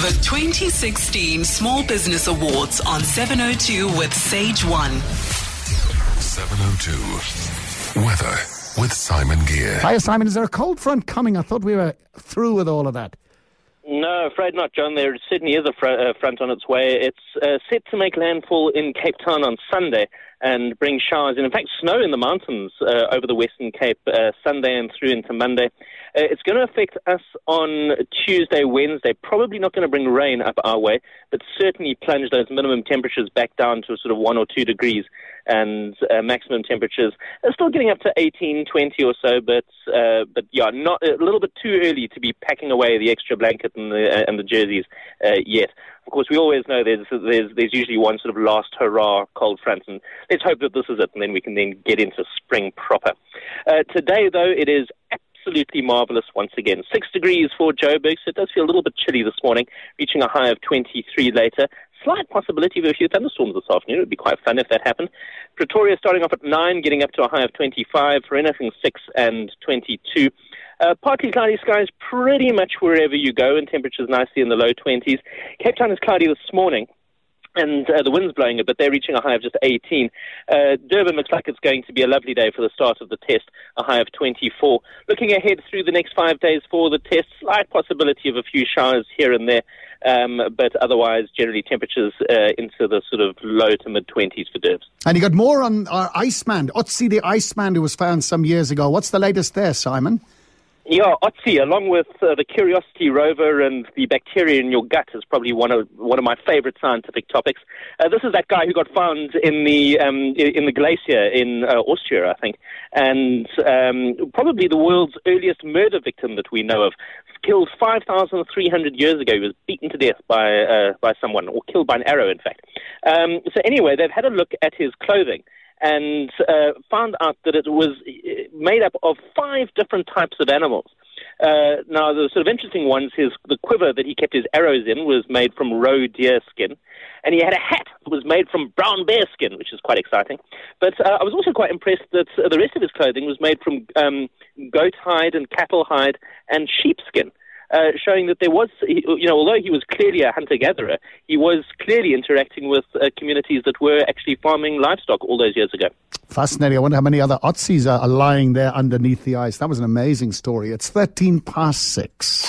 The 2016 Small Business Awards on 702 with Sage One. 702. Weather with Simon Gear. Hi, Simon. Is there a cold front coming? I thought we were through with all of that. No, afraid not, John. There Sydney is a fr- uh, front on its way. It's uh, set to make landfall in Cape Town on Sunday and bring showers and, in fact, snow in the mountains uh, over the Western Cape uh, Sunday and through into Monday. Uh, it's going to affect us on Tuesday, Wednesday. Probably not going to bring rain up our way, but certainly plunge those minimum temperatures back down to sort of one or two degrees and uh, maximum temperatures are still getting up to 18, 20 or so, but uh, but yeah, not a little bit too early to be packing away the extra blanket and the uh, and the jerseys yet. Of course, we always know there's there's there's usually one sort of last hurrah cold front, and let's hope that this is it, and then we can then get into spring proper. Uh, today, though, it is absolutely marvelous once again. Six degrees for Joburg, so it does feel a little bit chilly this morning, reaching a high of 23 later. Slight possibility of a few thunderstorms this afternoon. It would be quite fun if that happened. Pretoria starting off at 9, getting up to a high of 25. For anything 6 and 22. Uh, partly cloudy skies pretty much wherever you go, and temperatures nicely in the low 20s. Cape Town is cloudy this morning and uh, the wind's blowing a bit. They're reaching a high of just 18. Uh, Durban looks like it's going to be a lovely day for the start of the test, a high of 24. Looking ahead through the next five days for the test, slight possibility of a few showers here and there, um, but otherwise, generally temperatures uh, into the sort of low to mid 20s for Durbs. And you got more on our Iceman, Otzi the Iceman, who was found some years ago. What's the latest there, Simon? Yeah, Otzi, along with uh, the Curiosity rover and the bacteria in your gut, is probably one of one of my favorite scientific topics. Uh, this is that guy who got found in the um, in the glacier in uh, Austria, I think, and um, probably the world's earliest murder victim that we know of. Killed 5,300 years ago. He was beaten to death by uh, by someone, or killed by an arrow, in fact. Um, so anyway, they've had a look at his clothing and uh, found out that it was made up of five different types of animals. Uh, now, the sort of interesting ones, his the quiver that he kept his arrows in was made from roe deer skin, and he had a hat that was made from brown bear skin, which is quite exciting. But uh, I was also quite impressed that uh, the rest of his clothing was made from um, goat hide and cattle hide and sheep skin. Uh, showing that there was, you know, although he was clearly a hunter-gatherer, he was clearly interacting with uh, communities that were actually farming livestock all those years ago. Fascinating. I wonder how many other Otzies are lying there underneath the ice. That was an amazing story. It's 13 past 6.